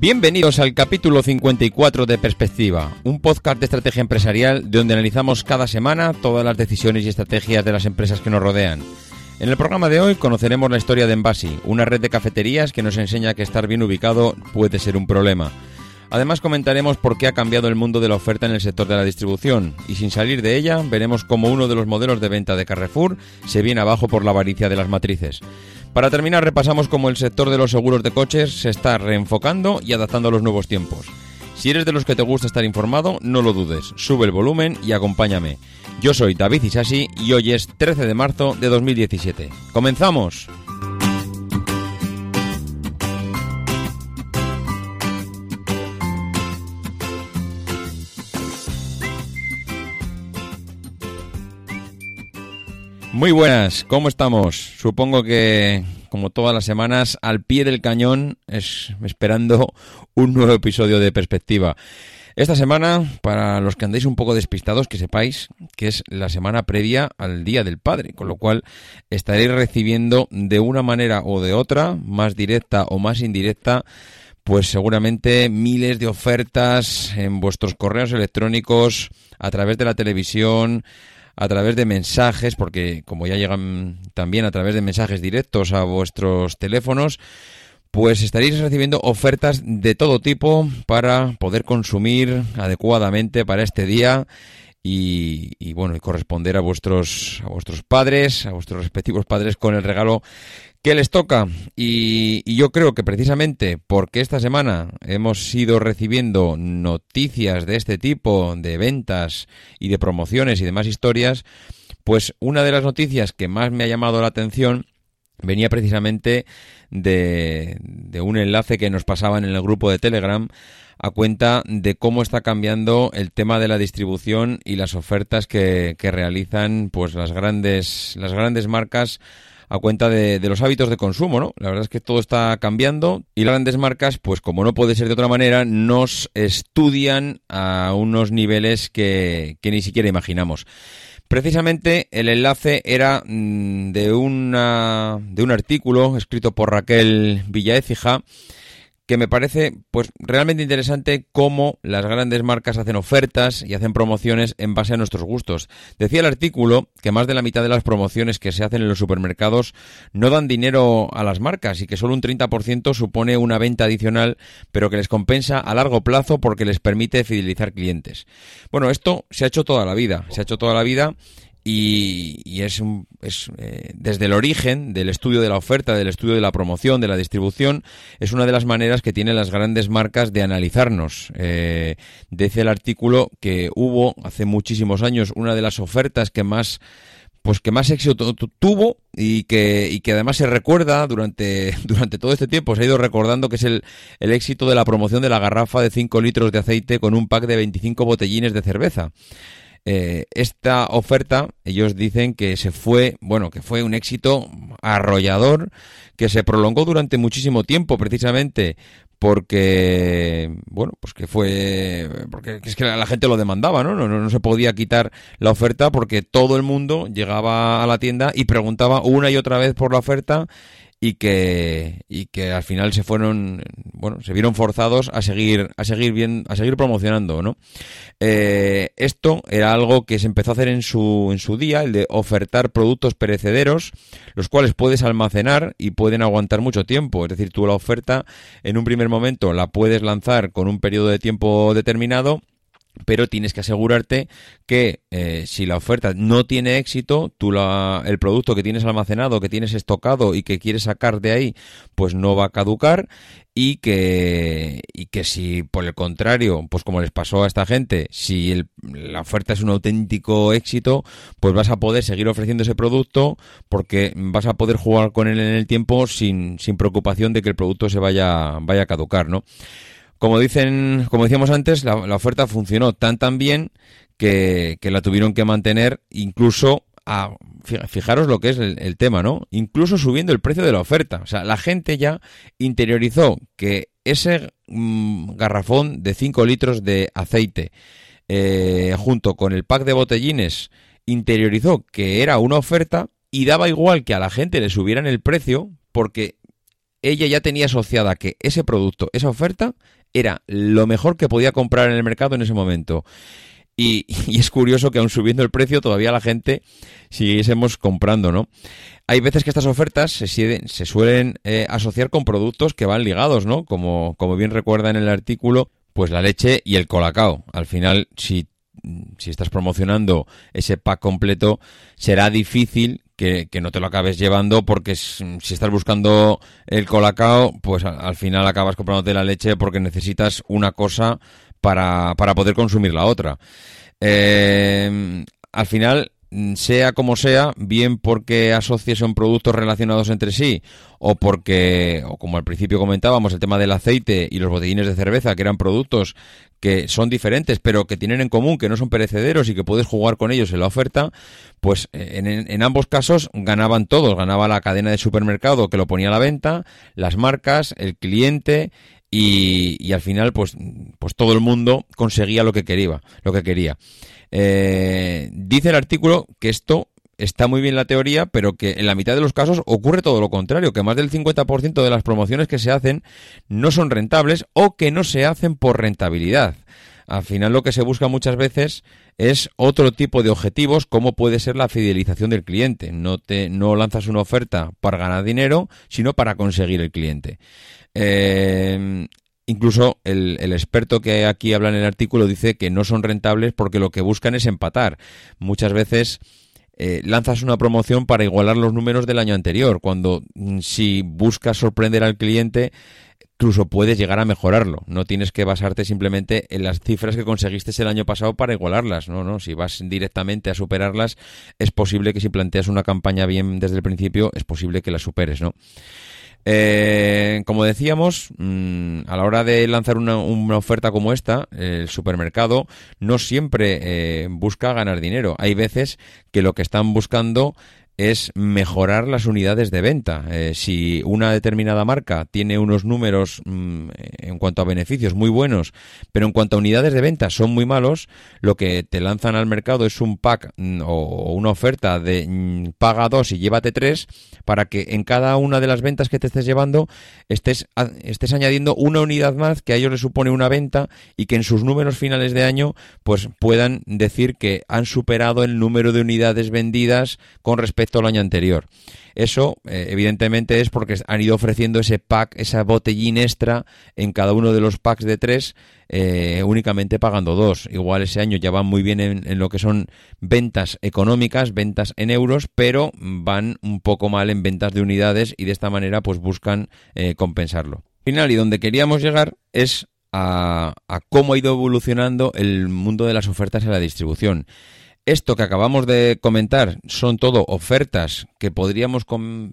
Bienvenidos al capítulo 54 de Perspectiva, un podcast de estrategia empresarial donde analizamos cada semana todas las decisiones y estrategias de las empresas que nos rodean. En el programa de hoy conoceremos la historia de Envasi, una red de cafeterías que nos enseña que estar bien ubicado puede ser un problema. Además comentaremos por qué ha cambiado el mundo de la oferta en el sector de la distribución y sin salir de ella veremos cómo uno de los modelos de venta de Carrefour se viene abajo por la avaricia de las matrices. Para terminar, repasamos cómo el sector de los seguros de coches se está reenfocando y adaptando a los nuevos tiempos. Si eres de los que te gusta estar informado, no lo dudes, sube el volumen y acompáñame. Yo soy David Isasi y hoy es 13 de marzo de 2017. ¡Comenzamos! Muy buenas, ¿cómo estamos? Supongo que, como todas las semanas, al pie del cañón, es esperando un nuevo episodio de Perspectiva. Esta semana, para los que andéis un poco despistados, que sepáis que es la semana previa al Día del Padre, con lo cual estaréis recibiendo de una manera o de otra, más directa o más indirecta, pues seguramente miles de ofertas en vuestros correos electrónicos, a través de la televisión, a través de mensajes, porque como ya llegan también a través de mensajes directos a vuestros teléfonos, pues estaréis recibiendo ofertas de todo tipo para poder consumir adecuadamente para este día y, bueno y corresponder a vuestros a vuestros padres a vuestros respectivos padres con el regalo que les toca y, yo creo que precisamente porque esta semana hemos ido recibiendo noticias de este tipo de ventas y de promociones y demás historias pues una de las noticias que más me ha llamado la atención venía precisamente de, de un enlace que nos pasaban en el grupo de Telegram a cuenta de cómo está cambiando el tema de la distribución y las ofertas que, que realizan pues las grandes las grandes marcas a cuenta de, de, los hábitos de consumo, ¿no? La verdad es que todo está cambiando y las grandes marcas, pues como no puede ser de otra manera, nos estudian a unos niveles que, que ni siquiera imaginamos. Precisamente el enlace era mm, de, una, de un artículo escrito por Raquel Villaécija que me parece pues realmente interesante cómo las grandes marcas hacen ofertas y hacen promociones en base a nuestros gustos. Decía el artículo que más de la mitad de las promociones que se hacen en los supermercados no dan dinero a las marcas y que solo un 30% supone una venta adicional, pero que les compensa a largo plazo porque les permite fidelizar clientes. Bueno, esto se ha hecho toda la vida, se ha hecho toda la vida y, es, es eh, desde el origen del estudio de la oferta, del estudio de la promoción, de la distribución, es una de las maneras que tienen las grandes marcas de analizarnos. Eh, dice el artículo que hubo hace muchísimos años una de las ofertas que más pues que más éxito tuvo y que, y que además se recuerda durante, durante todo este tiempo, se ha ido recordando que es el, el éxito de la promoción de la garrafa de 5 litros de aceite con un pack de 25 botellines de cerveza. Eh, esta oferta, ellos dicen que se fue, bueno, que fue un éxito arrollador, que se prolongó durante muchísimo tiempo, precisamente porque, bueno, pues que fue, porque es que la gente lo demandaba, ¿no? No, no se podía quitar la oferta porque todo el mundo llegaba a la tienda y preguntaba una y otra vez por la oferta y que, y que al final se fueron, bueno, se vieron forzados a seguir, a seguir bien, a seguir promocionando, ¿no? Eh, esto era algo que se empezó a hacer en su, en su día, el de ofertar productos perecederos, los cuales puedes almacenar y pueden aguantar mucho tiempo. Es decir, tú la oferta en un primer momento la puedes lanzar con un periodo de tiempo determinado pero tienes que asegurarte que eh, si la oferta no tiene éxito, tú la, el producto que tienes almacenado, que tienes estocado y que quieres sacar de ahí, pues no va a caducar y que, y que si por el contrario, pues como les pasó a esta gente, si la oferta es un auténtico éxito, pues vas a poder seguir ofreciendo ese producto porque vas a poder jugar con él en el tiempo sin, sin preocupación de que el producto se vaya, vaya a caducar, ¿no? Como dicen, como decíamos antes, la, oferta funcionó tan tan bien que, la tuvieron que mantener incluso a, fijaros lo que es el, tema, ¿no? Incluso subiendo el precio de la oferta. O sea, la gente ya interiorizó que ese mm, garrafón de 5 litros de aceite eh, junto con el pack de botellines interiorizó que era una oferta y daba igual que a la gente le subieran el precio porque ella ya tenía asociada que ese producto, esa oferta, era lo mejor que podía comprar en el mercado en ese momento. Y, es curioso que aún subiendo el precio todavía la gente siguiésemos comprando, ¿no? Hay veces que estas ofertas se, se suelen eh, asociar con productos que van ligados, ¿no? Como, como bien recuerda en el artículo, pues la leche y el colacao. Al final, si, si estás promocionando ese pack completo, será difícil que, no te lo acabes llevando porque si estás buscando el colacao, pues al, final acabas comprándote la leche porque necesitas una cosa para, para poder consumir la otra. Eh, al final, sea como sea, bien porque asocies son productos relacionados entre sí, o porque, o como al principio comentábamos, el tema del aceite y los botellines de cerveza, que eran productos que son diferentes, pero que tienen en común que no son perecederos y que puedes jugar con ellos en la oferta, pues eh, en, en, ambos casos ganaban todos. Ganaba la cadena de supermercado que lo ponía a la venta, las marcas, el cliente y, y al final, pues, pues todo el mundo conseguía lo que quería. Lo que quería. Eh, dice el artículo que esto está muy bien la teoría, pero que en la mitad de los casos ocurre todo lo contrario, que más del 50% de las promociones que se hacen no son rentables o que no se hacen por rentabilidad. Al final lo que se busca muchas veces es otro tipo de objetivos, como puede ser la fidelización del cliente. No te no lanzas una oferta para ganar dinero, sino para conseguir el cliente. Eh, Incluso el, experto que aquí habla en el artículo dice que no son rentables porque lo que buscan es empatar. Muchas veces eh, lanzas una promoción para igualar los números del año anterior, cuando mm, si buscas sorprender al cliente, incluso puedes llegar a mejorarlo. No tienes que basarte simplemente en las cifras que conseguiste el año pasado para igualarlas. No, no. Si vas directamente a superarlas, es posible que si planteas una campaña bien desde el principio, es posible que la superes, ¿no? Eh, como decíamos, mm, a la hora de lanzar una, oferta como esta, el supermercado no siempre eh, busca ganar dinero. Hay veces que lo que están buscando es mejorar las unidades de venta. Eh, si una determinada marca tiene unos números mm, en cuanto a beneficios muy buenos, pero en cuanto a unidades de venta son muy malos, lo que te lanzan al mercado es un pack mm, o una oferta de mm, paga dos y llévate tres para que en cada una de las ventas que te estés llevando estés, estés añadiendo una unidad más que a ellos les supone una venta y que en sus números finales de año pues puedan decir que han superado el número de unidades vendidas con respecto el año anterior. Eso, eh, evidentemente, es porque han ido ofreciendo ese pack, esa botellín extra en cada uno de los packs de tres, eh, únicamente pagando dos. Igual ese año ya van muy bien en, lo que son ventas económicas, ventas en euros, pero van un poco mal en ventas de unidades y de esta manera pues buscan eh, compensarlo. Final y donde queríamos llegar es a, a cómo ha ido evolucionando el mundo de las ofertas en la distribución. Esto que acabamos de comentar son todo ofertas que podríamos,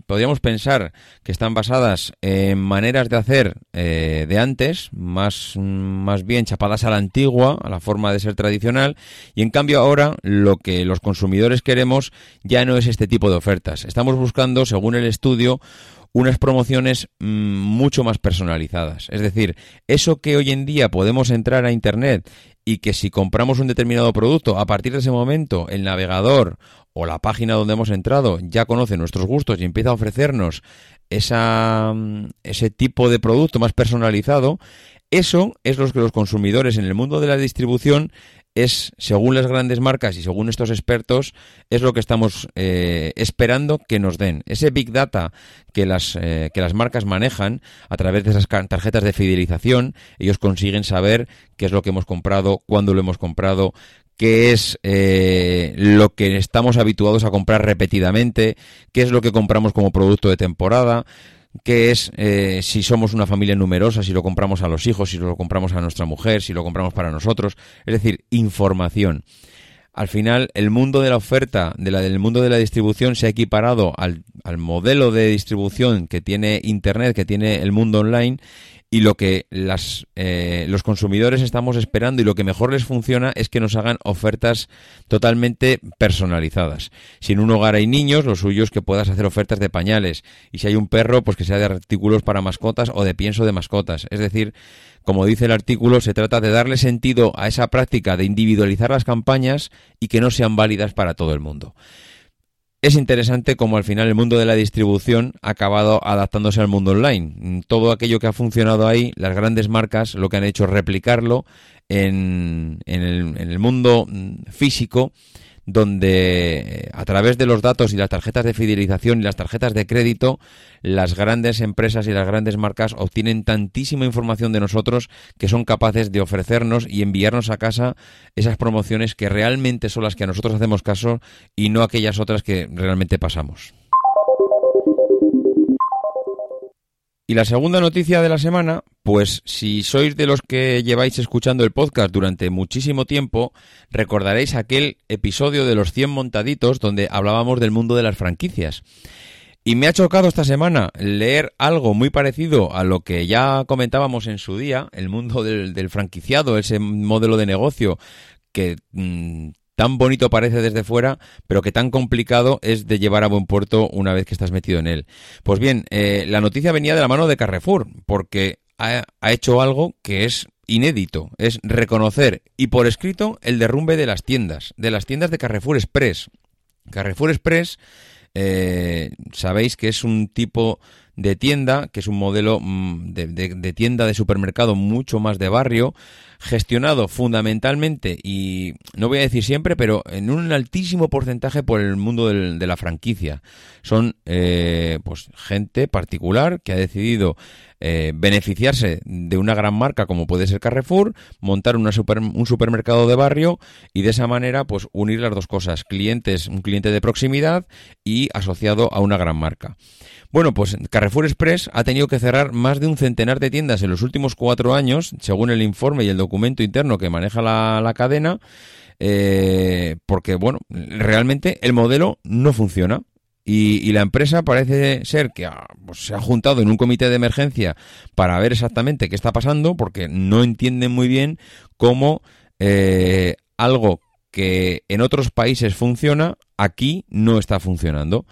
podríamos pensar que están basadas en maneras de hacer eh, de antes, más, más bien chapadas a la antigua, a la forma de ser tradicional, y en cambio ahora lo que los consumidores queremos ya no es este tipo de ofertas. Estamos buscando, según el estudio, unas promociones mm, mucho más personalizadas. Es decir, eso que hoy en día podemos entrar a Internet y que si compramos un determinado producto, a partir de ese momento el navegador o la página donde hemos entrado ya conoce nuestros gustos y empieza a ofrecernos esa, ese tipo de producto más personalizado, eso es lo que los consumidores en el mundo de la distribución es, según las grandes marcas y según estos expertos, es lo que estamos eh, esperando que nos den. Ese Big Data que las, eh, que las marcas manejan a través de esas tarjetas de fidelización, ellos consiguen saber qué es lo que hemos comprado, cuándo lo hemos comprado, qué es eh, lo que estamos habituados a comprar repetidamente, qué es lo que compramos como producto de temporada, qué es eh, si somos una familia numerosa, si lo compramos a los hijos, si lo compramos a nuestra mujer, si lo compramos para nosotros, es decir, información. Al final, el mundo de la oferta, de la, del mundo de la distribución, se ha equiparado al, al modelo de distribución que tiene Internet, que tiene el mundo online, y lo que las, eh, los consumidores estamos esperando y lo que mejor les funciona es que nos hagan ofertas totalmente personalizadas. Si en un hogar hay niños, lo suyo es que puedas hacer ofertas de pañales y si hay un perro, pues que sea de artículos para mascotas o de pienso de mascotas. Es decir, como dice el artículo, se trata de darle sentido a esa práctica de individualizar las campañas y que no sean válidas para todo el mundo es interesante como al final el mundo de la distribución ha acabado adaptándose al mundo online. Todo aquello que ha funcionado ahí, las grandes marcas lo que han hecho es replicarlo en, en el mundo físico donde eh, a través de los datos y las tarjetas de fidelización y las tarjetas de crédito, las grandes empresas y las grandes marcas obtienen tantísima información de nosotros que son capaces de ofrecernos y enviarnos a casa esas promociones que realmente son las que a nosotros hacemos caso y no aquellas otras que realmente pasamos. Y la segunda noticia de la semana, pues si sois de los que lleváis escuchando el podcast durante muchísimo tiempo, recordaréis aquel episodio de los 100 montaditos donde hablábamos del mundo de las franquicias. Y me ha chocado esta semana leer algo muy parecido a lo que ya comentábamos en su día, el mundo del, franquiciado, ese modelo de negocio que mm, tan bonito parece desde fuera, pero que tan complicado es de llevar a buen puerto una vez que estás metido en él. Pues bien, eh, la noticia venía de la mano de Carrefour, porque ha, hecho algo que es inédito, es reconocer y por escrito el derrumbe de las tiendas, de las tiendas de Carrefour Express. Carrefour Express, eh, sabéis que es un tipo de tienda, que es un modelo mm, de, tienda de supermercado mucho más de barrio, gestionado fundamentalmente y no voy a decir siempre, pero en un altísimo porcentaje por el mundo de la franquicia. Son eh, pues gente particular que ha decidido eh, beneficiarse de una gran marca como puede ser Carrefour, montar una un supermercado de barrio y de esa manera pues unir las dos cosas, clientes, un cliente de proximidad y asociado a una gran marca. Bueno, pues Carrefour Express ha tenido que cerrar más de un centenar de tiendas en los últimos cuatro años, según el informe y el documento interno que maneja la, cadena, eh, porque, bueno, realmente el modelo no funciona. Y, la empresa parece ser que pues, se ha juntado en un comité de emergencia para ver exactamente qué está pasando, porque no entienden muy bien cómo eh, algo que en otros países funciona, aquí no está funcionando.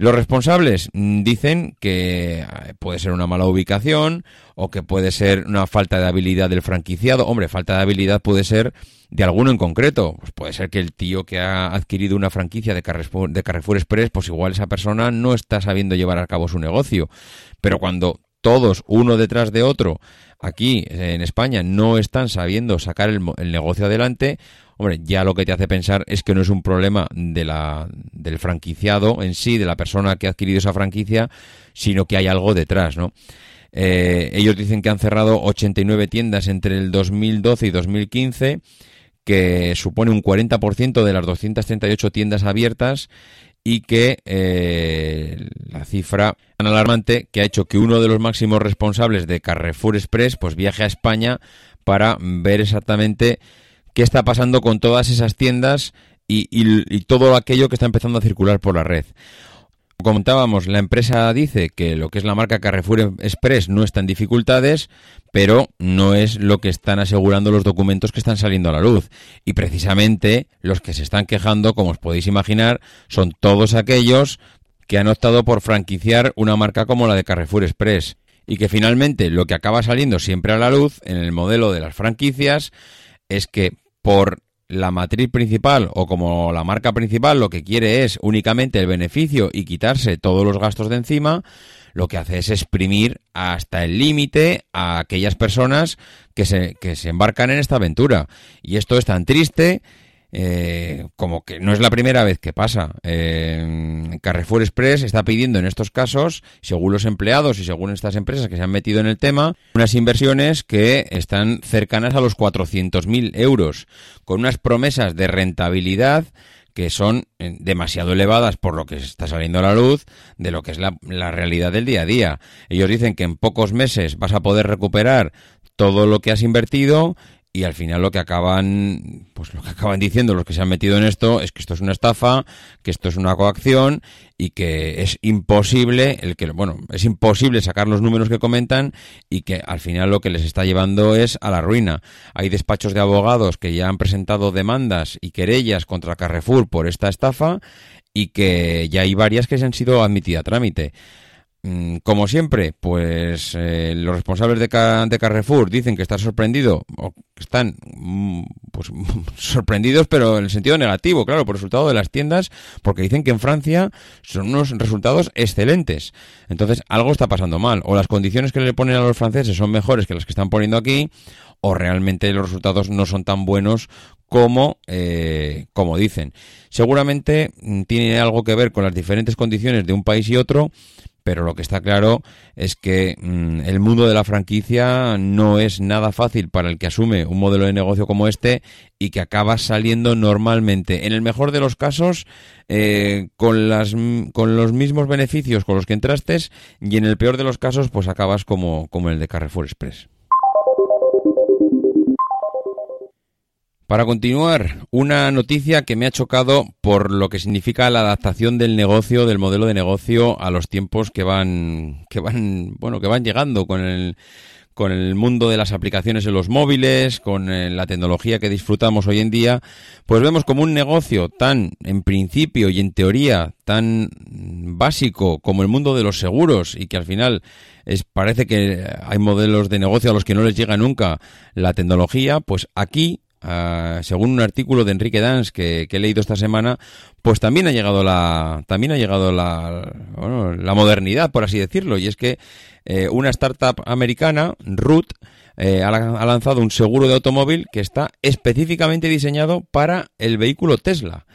Los responsables mm, dicen que eh, puede ser una mala ubicación o que puede ser una falta de habilidad del franquiciado. Hombre, falta de habilidad puede ser de alguno en concreto. Pues puede ser que el tío que ha adquirido una franquicia de Carrefour, de Carrefour Express, pues igual esa persona no está sabiendo llevar a cabo su negocio. Pero cuando todos, uno detrás de otro, aquí en España no están sabiendo sacar el, el negocio adelante, hombre, ya lo que te hace pensar es que no es un problema de la, del franquiciado en sí, de la persona que ha adquirido esa franquicia, sino que hay algo detrás, ¿no? Eh, ellos dicen que han cerrado 89 tiendas entre el 2012 y 2015, que supone un 40% de las 238 tiendas abiertas y que eh, la cifra tan alarmante que ha hecho que uno de los máximos responsables de Carrefour Express pues viaje a España para ver exactamente qué está pasando con todas esas tiendas y, todo aquello que está empezando a circular por la red. Como comentábamos, la empresa dice que lo que es la marca Carrefour Express no está en dificultades, pero no es lo que están asegurando los documentos que están saliendo a la luz. Y precisamente los que se están quejando, como os podéis imaginar, son todos aquellos que han optado por franquiciar una marca como la de Carrefour Express. Y que finalmente lo que acaba saliendo siempre a la luz en el modelo de las franquicias es que por la matriz principal o como la marca principal lo que quiere es únicamente el beneficio y quitarse todos los gastos de encima, lo que hace es exprimir hasta el límite a aquellas personas que se, que se embarcan en esta aventura. Y esto es tan triste eh, como que no es la primera vez que pasa. Eh, Carrefour Express está pidiendo en estos casos, según los empleados y según estas empresas que se han metido en el tema, unas inversiones que están cercanas a los 400.000 euros, con unas promesas de rentabilidad que son eh, demasiado elevadas por lo que está saliendo a la luz de lo que es la, la realidad del día a día. Ellos dicen que en pocos meses vas a poder recuperar todo lo que has invertido y al final lo que acaban pues lo que acaban diciendo los que se han metido en esto es que esto es una estafa, que esto es una coacción y que es imposible el que bueno, es imposible sacar los números que comentan y que al final lo que les está llevando es a la ruina. Hay despachos de abogados que ya han presentado demandas y querellas contra Carrefour por esta estafa y que ya hay varias que se han sido admitidas a trámite. Mm, como siempre, pues eh, los responsables de, Carrefour dicen que están sorprendidos, o están mm, pues, sorprendidos, pero en el sentido negativo, claro, por el resultado de las tiendas, porque dicen que en Francia son unos resultados excelentes. Entonces, algo está pasando mal. O las condiciones que le ponen a los franceses son mejores que las que están poniendo aquí, o realmente los resultados no son tan buenos como, eh, como dicen. Seguramente mm, tiene algo que ver con las diferentes condiciones de un país y otro, pero lo que está claro es que mm, el mundo de la franquicia no es nada fácil para el que asume un modelo de negocio como este y que acaba saliendo normalmente, en el mejor de los casos, eh, con, las, con los mismos beneficios con los que entraste y en el peor de los casos, pues acabas como, como el de Carrefour Express. Para continuar, una noticia que me ha chocado por lo que significa la adaptación del negocio, del modelo de negocio a los tiempos que van, que van, bueno, que van llegando con el, con el mundo de las aplicaciones en los móviles, con eh, la tecnología que disfrutamos hoy en día, pues vemos como un negocio tan, en principio y en teoría, tan básico como el mundo de los seguros y que al final es, parece que hay modelos de negocio a los que no les llega nunca la tecnología, pues aquí Ah, según un artículo de Enrique Dans que, he leído esta semana, pues también ha llegado la, también ha llegado la, la modernidad, por así decirlo, y es que eh, una startup americana, Root, eh, ha, lanzado un seguro de automóvil que está específicamente diseñado para el vehículo Tesla.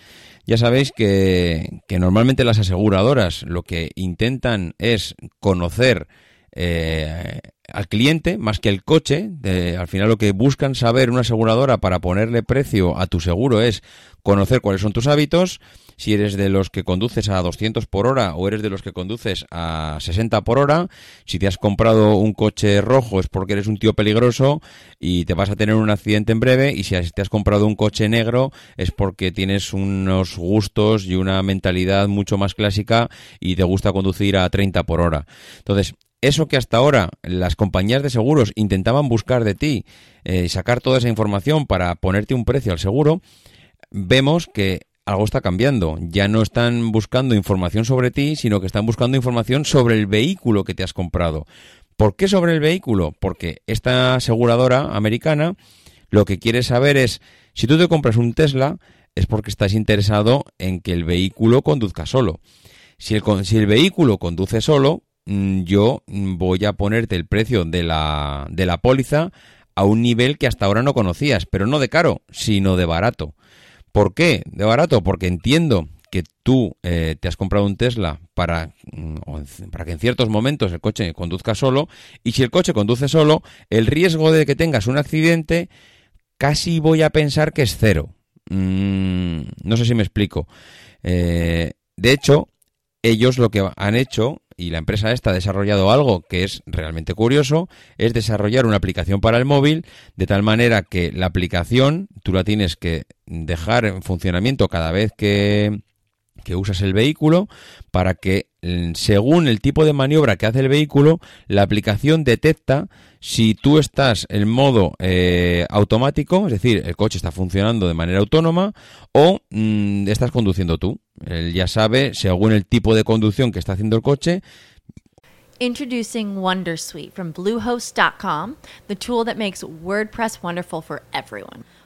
Ya sabéis que, que normalmente las aseguradoras lo que intentan es conocer eh, al cliente más que el coche. al final lo que buscan saber una aseguradora para ponerle precio a tu seguro es conocer cuáles son tus hábitos, si eres de los que conduces a 200 por hora o eres de los que conduces a 60 por hora, si te has comprado un coche rojo es porque eres un tío peligroso y te vas a tener un accidente en breve y si te has comprado un coche negro es porque tienes unos gustos y una mentalidad mucho más clásica y te gusta conducir a 30 por hora. Entonces, eso que hasta ahora las compañías de seguros intentaban buscar de ti y eh, sacar toda esa información para ponerte un precio al seguro, vemos que algo está cambiando. Ya no están buscando información sobre ti, sino que están buscando información sobre el vehículo que te has comprado. ¿Por qué sobre el vehículo? Porque esta aseguradora americana lo que quiere saber es, si tú te compras un Tesla, es porque estás interesado en que el vehículo conduzca solo. Si el, vehículo conduce solo, yo mm, voy a ponerte el precio de la, de la póliza a un nivel que hasta ahora no conocías, pero no de caro, sino de barato. ¿Por qué? De barato, porque entiendo que tú eh, te has comprado un Tesla para, mm, para que en ciertos momentos el coche conduzca solo, y si el coche conduce solo, el riesgo de que tengas un accidente casi voy a pensar que es cero. no sé si me explico. Eh, de hecho, ellos lo que han hecho y la empresa esta ha desarrollado algo que es realmente curioso, es desarrollar una aplicación para el móvil de tal manera que la aplicación tú la tienes que dejar en funcionamiento cada vez que, que usas el vehículo para que según el tipo de maniobra que hace el vehículo, la aplicación detecta si tú estás en modo eh, automático, es decir, el coche está funcionando de manera autónoma, o mm, estás conduciendo tú. Él ya sabe, según el tipo de conducción que está haciendo el coche, Introducing Wondersuite from Bluehost.com, the tool that makes WordPress wonderful for everyone.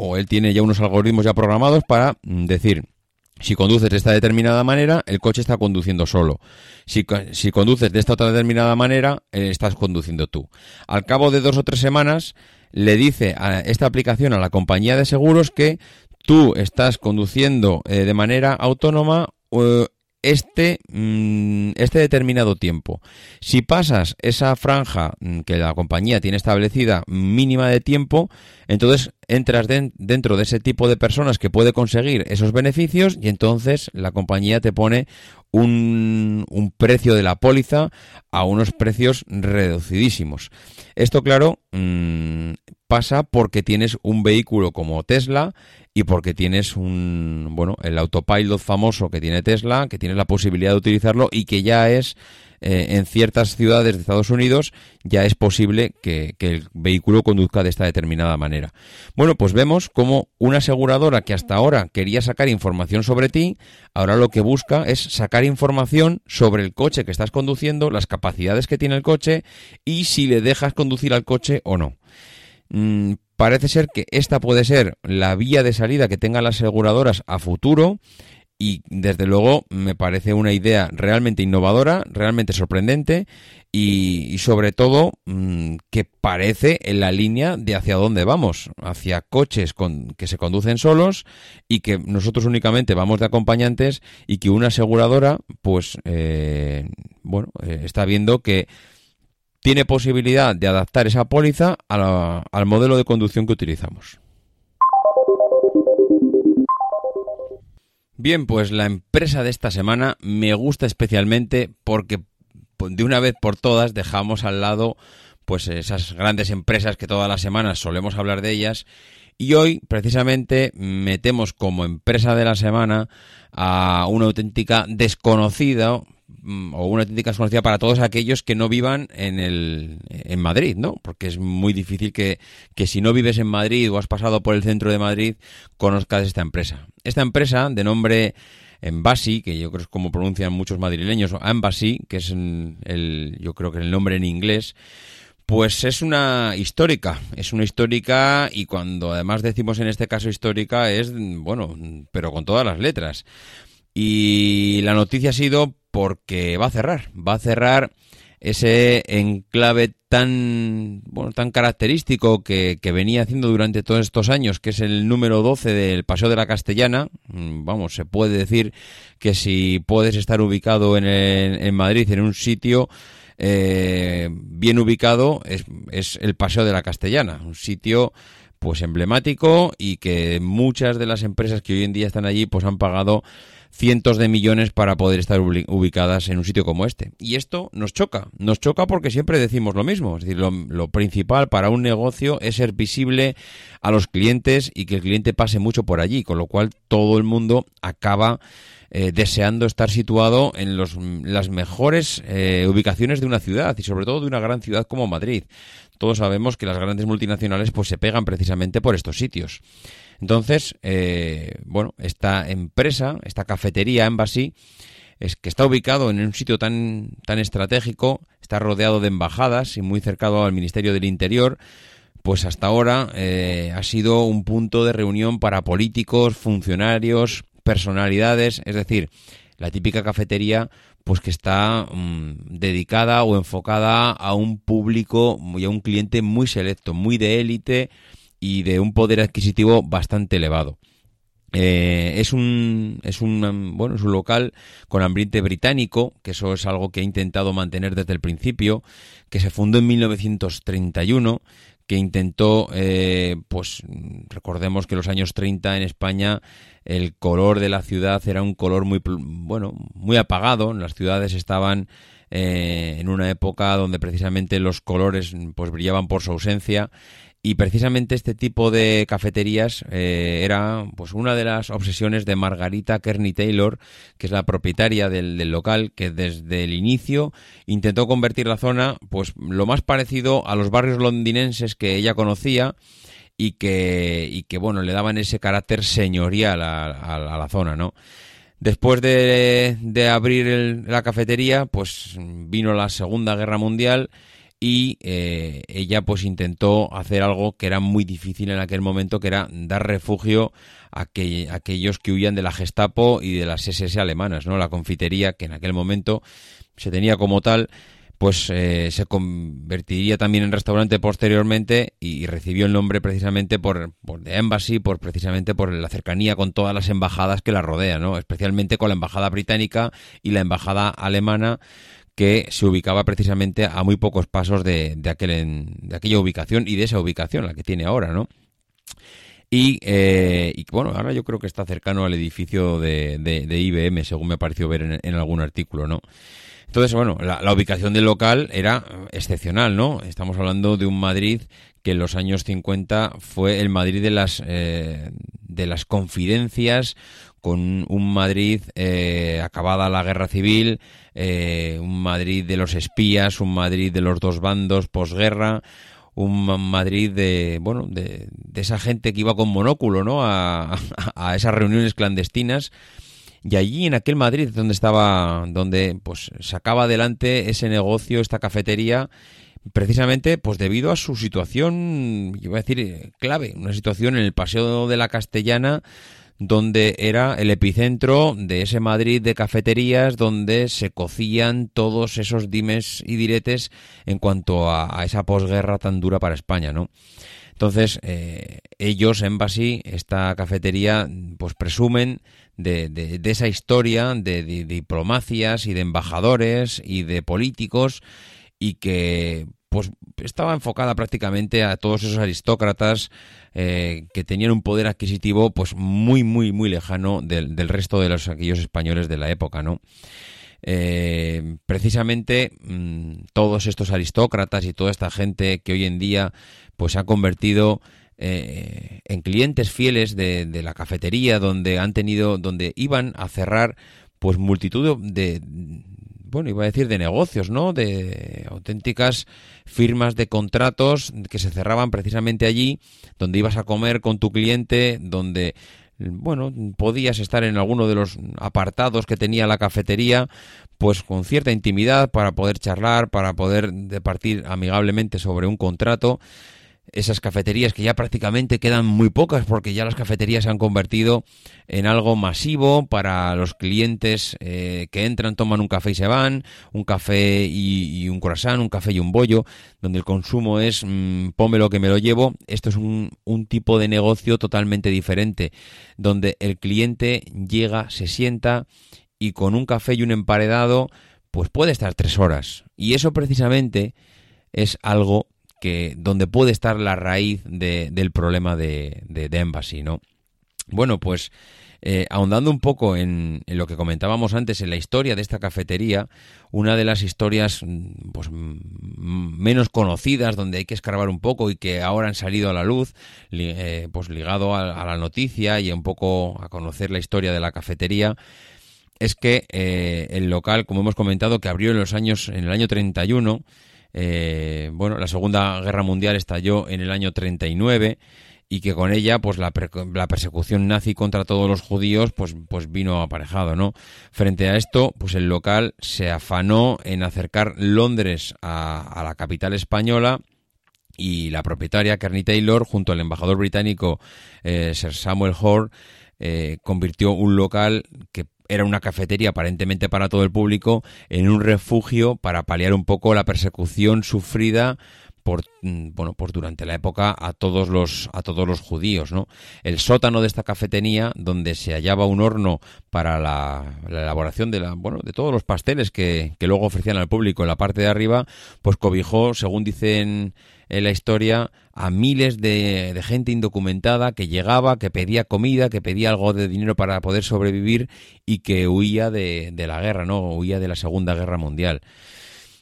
O él tiene ya unos algoritmos ya programados para mm, decir, si conduces de esta determinada manera, el coche está conduciendo solo. Si, si conduces de esta otra determinada manera, eh, estás conduciendo tú. Al cabo de dos o tres semanas, le dice a esta aplicación a la compañía de seguros que tú estás conduciendo eh, de manera autónoma eh, este, mm, este determinado tiempo. Si pasas esa franja mm, que la compañía tiene establecida mínima de tiempo, entonces entras dentro de ese tipo de personas que puede conseguir esos beneficios y entonces la compañía te pone un, un precio de la póliza a unos precios reducidísimos. Esto, claro, mmm, pasa porque tienes un vehículo como Tesla y porque tienes un, bueno, el autopilot famoso que tiene Tesla, que tienes la posibilidad de utilizarlo y que ya es eh, en ciertas ciudades de Estados Unidos ya es posible que, que, el vehículo conduzca de esta determinada manera. Bueno, pues vemos como una aseguradora que hasta ahora quería sacar información sobre ti, ahora lo que busca es sacar información sobre el coche que estás conduciendo, las capacidades que tiene el coche y si le dejas conducir al coche o no. Mm, parece ser que esta puede ser la vía de salida que tengan las aseguradoras a futuro y desde luego me parece una idea realmente innovadora, realmente sorprendente y, sobre todo mmm, que parece en la línea de hacia dónde vamos, hacia coches con, que se conducen solos y que nosotros únicamente vamos de acompañantes y que una aseguradora pues eh, bueno eh, está viendo que tiene posibilidad de adaptar esa póliza a la, al modelo de conducción que utilizamos. Bien, pues la empresa de esta semana me gusta especialmente porque de una vez por todas dejamos al lado pues esas grandes empresas que todas las semanas solemos hablar de ellas y hoy precisamente metemos como empresa de la semana a una auténtica desconocida Mm, o una auténtica desconocida para todos aquellos que no vivan en el en Madrid, ¿no? Porque es muy difícil que, que si no vives en Madrid o has pasado por el centro de Madrid conozcas esta empresa. Esta empresa de nombre Envasi, que yo creo es como pronuncian muchos madrileños, o Envasi, que es el, yo creo que el nombre en inglés, pues es una histórica, es una histórica y cuando además decimos en este caso histórica es, bueno, pero con todas las letras. Y la noticia ha sido porque va a cerrar, va a cerrar ese enclave tan bueno tan característico que, que, venía haciendo durante todos estos años, que es el número 12 del Paseo de la Castellana. Mm, vamos, se puede decir que si puedes estar ubicado en, en Madrid, en un sitio eh, bien ubicado, es, es el Paseo de la Castellana, un sitio pues emblemático y que muchas de las empresas que hoy en día están allí pues han pagado cientos de millones para poder estar ubicadas en un sitio como este. Y esto nos choca, nos choca porque siempre decimos lo mismo, es decir, lo, principal para un negocio es ser visible a los clientes y que el cliente pase mucho por allí, con lo cual todo el mundo acaba eh, deseando estar situado en los, las mejores eh, ubicaciones de una ciudad y sobre todo de una gran ciudad como Madrid. Todos sabemos que las grandes multinacionales pues se pegan precisamente por estos sitios. Entonces, eh, bueno, esta empresa, esta cafetería Embassy, es que está ubicado en un sitio tan, tan estratégico, está rodeado de embajadas y muy cercado al Ministerio del Interior, pues hasta ahora eh, ha sido un punto de reunión para políticos, funcionarios, personalidades, es decir, la típica cafetería pues que está mm, dedicada o enfocada a un público y a un cliente muy selecto, muy de élite y de un poder adquisitivo bastante elevado. Eh, es un es un bueno es un local con ambiente británico que eso es algo que he intentado mantener desde el principio que se fundó en 1931 que intentó eh, pues recordemos que los años 30 en España el color de la ciudad era un color muy bueno muy apagado las ciudades estaban eh, en una época donde precisamente los colores pues brillaban por su ausencia y precisamente este tipo de cafeterías eh, era pues una de las obsesiones de Margarita Kearney Taylor, que es la propietaria del, local, que desde el inicio intentó convertir la zona pues lo más parecido a los barrios londinenses que ella conocía y que, y que bueno, le daban ese carácter señorial a, la zona, ¿no? Después de, de abrir la cafetería, pues vino la Segunda Guerra Mundial y eh, ella pues intentó hacer algo que era muy difícil en aquel momento, que era dar refugio a, aquellos que huían de la Gestapo y de las SS alemanas, ¿no? La confitería, que en aquel momento se tenía como tal, pues eh, se convertiría también en restaurante posteriormente y, recibió el nombre precisamente por, por de Embassy, por precisamente por la cercanía con todas las embajadas que la rodean, ¿no? Especialmente con la embajada británica y la embajada alemana que se ubicaba precisamente a muy pocos pasos de, de, aquel, de aquella ubicación y de esa ubicación, la que tiene ahora, ¿no? Y, eh, y, bueno, ahora yo creo que está cercano al edificio de, de, IBM, según me pareció ver en, algún artículo, ¿no? Entonces, bueno, la, ubicación del local era excepcional, ¿no? Estamos hablando de un Madrid que en los años 50 fue el Madrid de las, eh, de las confidencias, con un Madrid eh, acabada la guerra civil, eh, un Madrid de los espías, un Madrid de los dos bandos posguerra, un Madrid de bueno de, esa gente que iba con monóculo no a, esas reuniones clandestinas. Y allí en aquel Madrid donde estaba donde pues sacaba adelante ese negocio esta cafetería precisamente pues debido a su situación yo voy a decir clave una situación en el paseo de la Castellana donde era el epicentro de ese Madrid de cafeterías donde se cocían todos esos dimes y diretes en cuanto a, esa posguerra tan dura para España, ¿no? Entonces, eh, ellos, Embassy, esta cafetería, pues presumen de, de, esa historia de, de, diplomacias y de embajadores y de políticos y que pues estaba enfocada prácticamente a todos esos aristócratas eh, que tenían un poder adquisitivo pues muy muy muy lejano del, resto de los aquellos españoles de la época no eh, precisamente mm, todos estos aristócratas y toda esta gente que hoy en día pues se ha convertido eh, en clientes fieles de, de, la cafetería donde han tenido donde iban a cerrar pues multitud de, bueno, iba a decir de negocios, ¿no? De auténticas firmas de contratos que se cerraban precisamente allí, donde ibas a comer con tu cliente, donde bueno, podías estar en alguno de los apartados que tenía la cafetería, pues con cierta intimidad para poder charlar, para poder departir amigablemente sobre un contrato esas cafeterías que ya prácticamente quedan muy pocas porque ya las cafeterías se han convertido en algo masivo para los clientes eh, que entran, toman un café y se van, un café y, un croissant, un café y un bollo, donde el consumo es mmm, lo que me lo llevo. Esto es un, un tipo de negocio totalmente diferente, donde el cliente llega, se sienta y con un café y un emparedado pues puede estar tres horas. Y eso precisamente es algo que donde puede estar la raíz del problema de, de, de Embassy, ¿no? Bueno, pues eh, ahondando un poco en, lo que comentábamos antes, en la historia de esta cafetería, una de las historias mm, pues, menos conocidas, donde hay que escarbar un poco y que ahora han salido a la luz, eh, pues ligado a, la noticia y un poco a conocer la historia de la cafetería, es que eh, el local, como hemos comentado, que abrió en los años, en el año 31, bueno, la Segunda Guerra Mundial estalló en el año 39 y que con ella pues la, la, persecución nazi contra todos los judíos pues pues vino aparejado no frente a esto pues el local se afanó en acercar Londres a, la capital española y la propietaria Kearney Taylor junto al embajador británico eh, Sir Samuel Hoare eh, convirtió un local que era una cafetería aparentemente para todo el público en un refugio para paliar un poco la persecución sufrida por mm, bueno durante la época a todos los a todos los judíos no el sótano de esta cafetería donde se hallaba un horno para la, elaboración de la bueno de todos los pasteles que, que, luego ofrecían al público en la parte de arriba pues cobijó según dicen en la historia a miles de, gente indocumentada que llegaba, que pedía comida, que pedía algo de dinero para poder sobrevivir y que huía de, de la guerra, ¿no? Huía de la Segunda Guerra Mundial.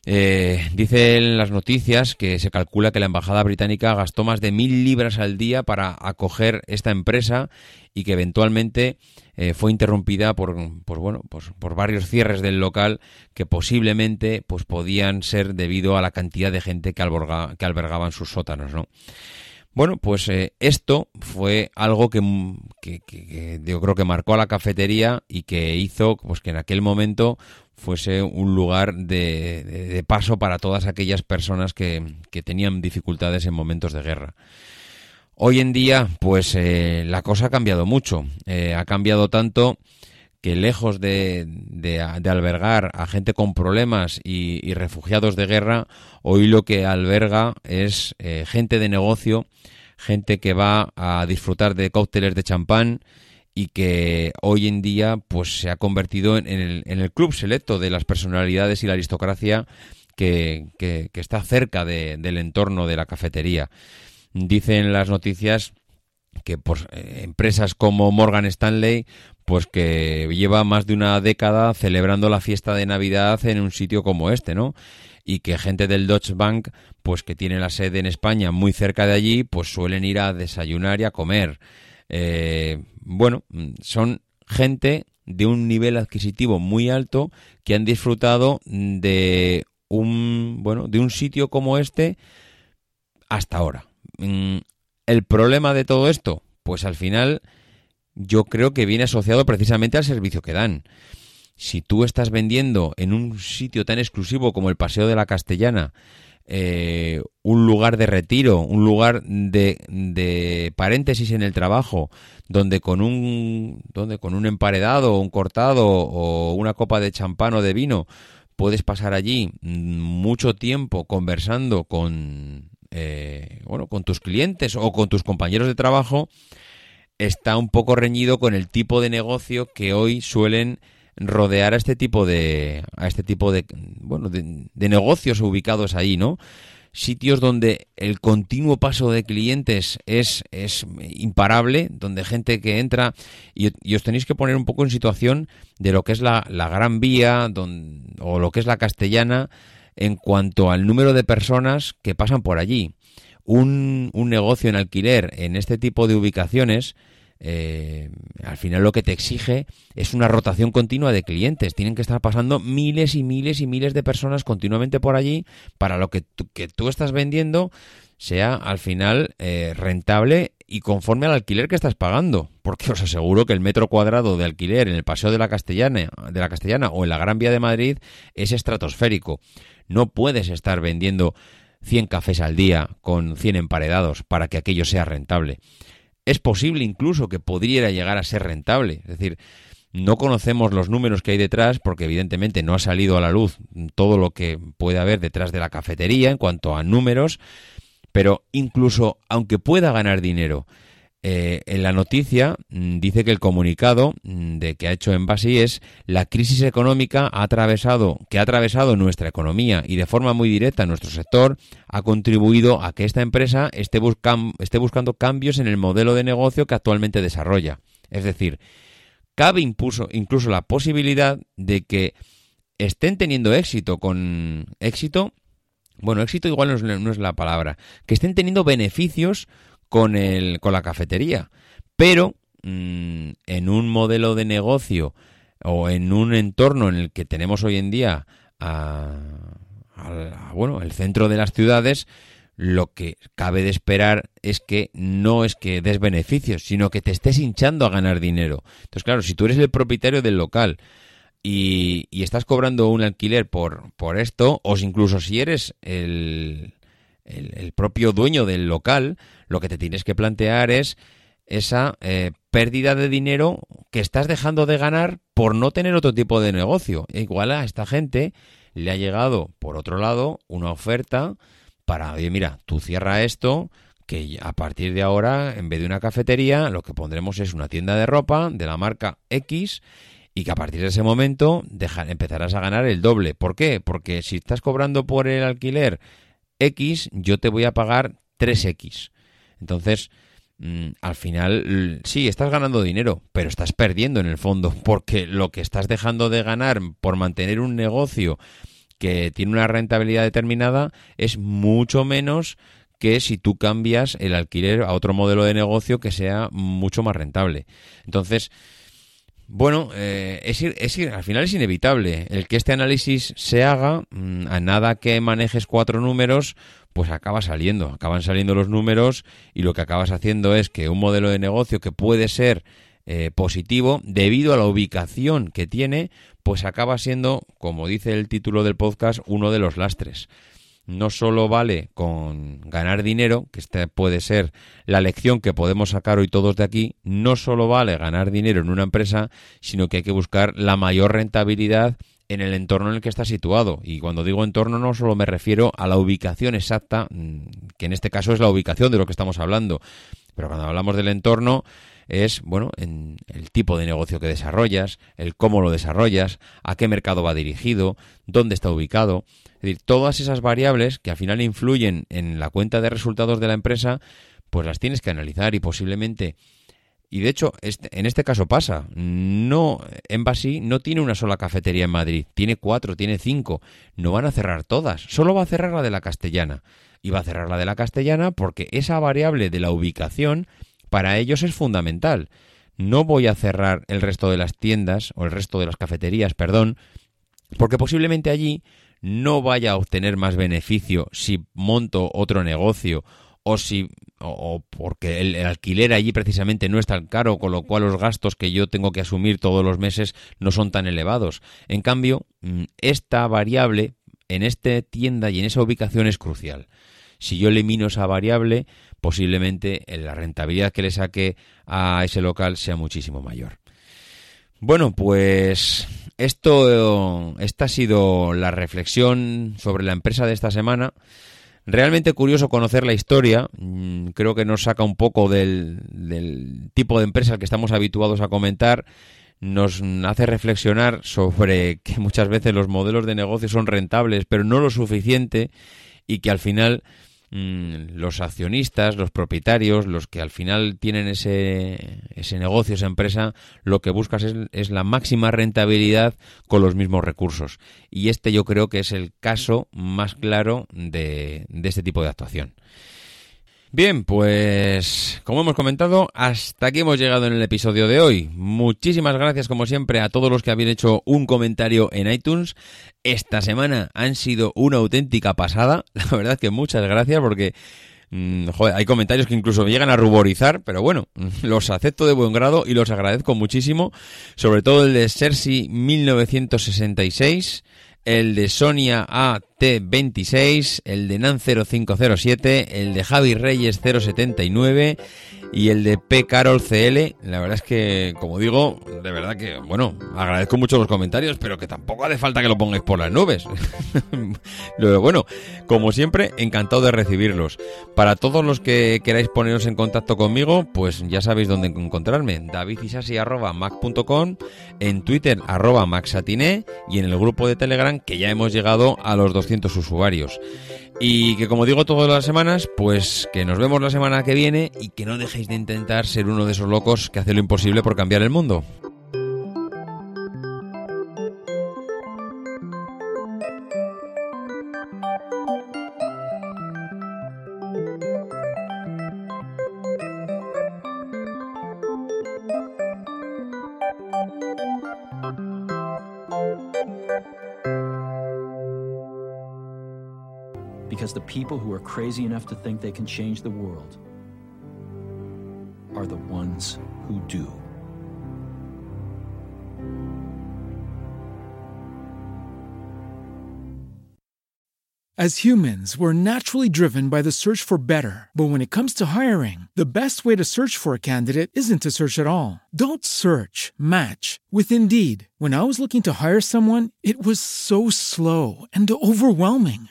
Eh, dicen las noticias que se calcula que la embajada británica gastó más de mil libras al día para acoger esta empresa y que eventualmente eh, fue interrumpida por, bueno, pues, por varios cierres del local que posiblemente pues, podían ser debido a la cantidad de gente que, alberga, que albergaban sus sótanos, ¿no? Bueno, pues eh, esto fue algo que, que, yo creo que marcó a la cafetería y que hizo pues, que en aquel momento fuese un lugar de, paso para todas aquellas personas que, tenían dificultades en momentos de guerra. Hoy en día, pues eh, la cosa ha cambiado mucho. Eh, ha cambiado tanto que lejos de, albergar a gente con problemas y, refugiados de guerra, hoy lo que alberga es eh, gente de negocio, gente que va a disfrutar de cócteles de champán, y que hoy en día pues se ha convertido en, el, club selecto de las personalidades y la aristocracia que, está cerca del entorno de la cafetería. Dicen las noticias que eh, empresas como Morgan Stanley pues que lleva más de una década celebrando la fiesta de Navidad en un sitio como este, ¿no? Y que gente del Deutsche Bank, pues que tiene la sede en España muy cerca de allí, pues suelen ir a desayunar y a comer. Eh, bueno, son gente de un nivel adquisitivo muy alto que han disfrutado de un bueno de un sitio como este hasta ahora. Mm, el problema de todo esto, pues al final yo creo que viene asociado precisamente al servicio que dan. Si tú estás vendiendo en un sitio tan exclusivo como el Paseo de la Castellana eh, un lugar de retiro, un lugar de, de, paréntesis en el trabajo, donde con un, donde con un emparedado, un cortado o una copa de champán o de vino puedes pasar allí mucho tiempo conversando con, eh, bueno, con tus clientes o con tus compañeros de trabajo, está un poco reñido con el tipo de negocio que hoy suelen rodear a este tipo de a este tipo de bueno de, negocios ubicados ahí no sitios donde el continuo paso de clientes es, es imparable, donde gente que entra y, os tenéis que poner un poco en situación de lo que es la, la Gran Vía o lo que es la Castellana en cuanto al número de personas que pasan por allí. Un, un negocio en alquiler en este tipo de ubicaciones eh, al final lo que te exige es una rotación continua de clientes. Tienen que estar pasando miles y miles y miles de personas continuamente por allí para lo que tú, que tú estás vendiendo sea al final eh, rentable y conforme al alquiler que estás pagando. Porque os aseguro que el metro cuadrado de alquiler en el Paseo de la Castellana, de la Castellana o en la Gran Vía de Madrid es estratosférico. No puedes estar vendiendo 100 cafés al día con 100 emparedados para que aquello sea rentable es posible incluso que pudiera llegar a ser rentable. Es decir, no conocemos los números que hay detrás porque evidentemente no ha salido a la luz todo lo que puede haber detrás de la cafetería en cuanto a números, pero incluso aunque pueda ganar dinero, eh, en la noticia mm, dice que el comunicado mm, de que ha hecho Envasi es la crisis económica ha atravesado, que ha atravesado nuestra economía y de forma muy directa nuestro sector ha contribuido a que esta empresa esté, esté buscando cambios en el modelo de negocio que actualmente desarrolla. Es decir, cabe impuso, incluso la posibilidad de que estén teniendo éxito con éxito, bueno, éxito igual no es la palabra, que estén teniendo beneficios con, el, con la cafetería. Pero mm, en un modelo de negocio o en un entorno en el que tenemos hoy en día a, bueno, el centro de las ciudades, lo que cabe de esperar es que no es que des beneficios, sino que te estés hinchando a ganar dinero. Entonces, claro, si tú eres el propietario del local y, y estás cobrando un alquiler por, por esto, o incluso si eres el, el, propio dueño del local, lo que te tienes que plantear es esa eh, pérdida de dinero que estás dejando de ganar por no tener otro tipo de negocio. E igual a esta gente le ha llegado, por otro lado, una oferta para, oye, mira, tú cierra esto, que a partir de ahora, en vez de una cafetería, lo que pondremos es una tienda de ropa de la marca X y que a partir de ese momento empezarás a ganar el doble. ¿Por qué? Porque si estás cobrando por el alquiler X, yo te voy a pagar 3X. Entonces, mm, al final, sí, estás ganando dinero, pero estás perdiendo en el fondo, porque lo que estás dejando de ganar por mantener un negocio que tiene una rentabilidad determinada es mucho menos que si tú cambias el alquiler a otro modelo de negocio que sea mucho más rentable. Entonces, bueno, eh, es, es, al final es inevitable. El que este análisis se haga, mm, a nada que manejes cuatro números, pues acaba saliendo. Acaban saliendo los números y lo que acabas haciendo es que un modelo de negocio que puede ser eh, positivo, debido a la ubicación que tiene, pues acaba siendo, como dice el título del podcast, uno de los lastres no solo vale con ganar dinero, que esta puede ser la lección que podemos sacar hoy todos de aquí, no solo vale ganar dinero en una empresa, sino que hay que buscar la mayor rentabilidad en el entorno en el que está situado. Y cuando digo entorno no solo me refiero a la ubicación exacta, mm, que en este caso es la ubicación de lo que estamos hablando, pero cuando hablamos del entorno es, bueno, en el tipo de negocio que desarrollas, el cómo lo desarrollas, a qué mercado va dirigido, dónde está ubicado. Decir, todas esas variables que al final influyen en la cuenta de resultados de la empresa, pues las tienes que analizar y posiblemente y de hecho, este, en este caso pasa. No, Embassy no tiene una sola cafetería en Madrid, tiene cuatro, tiene cinco. No van a cerrar todas, solo va a cerrar la de la castellana. Y va a cerrar la de la castellana porque esa variable de la ubicación para ellos es fundamental. No voy a cerrar el resto de las tiendas o el resto de las cafeterías, perdón, porque posiblemente allí no vaya a obtener más beneficio si monto otro negocio o si o, porque el, alquiler allí precisamente no es tan caro, con lo cual los gastos que yo tengo que asumir todos los meses no son tan elevados. En cambio, mm, esta variable en esta tienda y en esa ubicación es crucial. Si yo elimino esa variable, posiblemente la rentabilidad que le saque a ese local sea muchísimo mayor. Bueno, pues esto, esta ha sido la reflexión sobre la empresa de esta semana. Realmente curioso conocer la historia. Mm, creo que nos saca un poco del, del tipo de empresa al que estamos habituados a comentar. Nos hace reflexionar sobre que muchas veces los modelos de negocio son rentables, pero no lo suficiente y que al final los accionistas, los propietarios, los que al final tienen ese, ese negocio, esa empresa, lo que buscas es, es, la máxima rentabilidad con los mismos recursos. Y este yo creo que es el caso más claro de este tipo de actuación. Bien, pues como hemos comentado, hasta aquí hemos llegado en el episodio de hoy. Muchísimas gracias como siempre a todos los que habían hecho un comentario en iTunes. Esta semana han sido una auténtica pasada. La verdad que muchas gracias porque mm, hay comentarios que incluso me llegan a ruborizar, pero bueno, los acepto de buen grado y los agradezco muchísimo. Sobre todo el de Cersei 1966, el de Sonia A T26, el de Nan0507, el de Javi Reyes 079 y el de P. Carol CL. La verdad es que, como digo, de verdad que, bueno, agradezco mucho los comentarios, pero que tampoco hace falta que lo pongáis por las nubes. bueno, como siempre, encantado de recibirlos. Para todos los que queráis poneros en contacto conmigo, pues ya sabéis dónde encontrarme. davidisasi.mac.com, en Twitter arroba maxatiné y en el grupo de Telegram que ya hemos llegado a los 200 usuarios. Y que como digo todas las semanas, pues que nos vemos la semana que viene y que no dejéis de intentar ser uno de esos locos que hace lo imposible por cambiar el mundo. Because the people who are crazy enough to think they can change the world are the ones who do. As humans, we're naturally driven by the search for better. But when it comes to hiring, the best way to search for a candidate isn't to search at all. Don't search, match with Indeed. When I was looking to hire someone, it was so slow and overwhelming.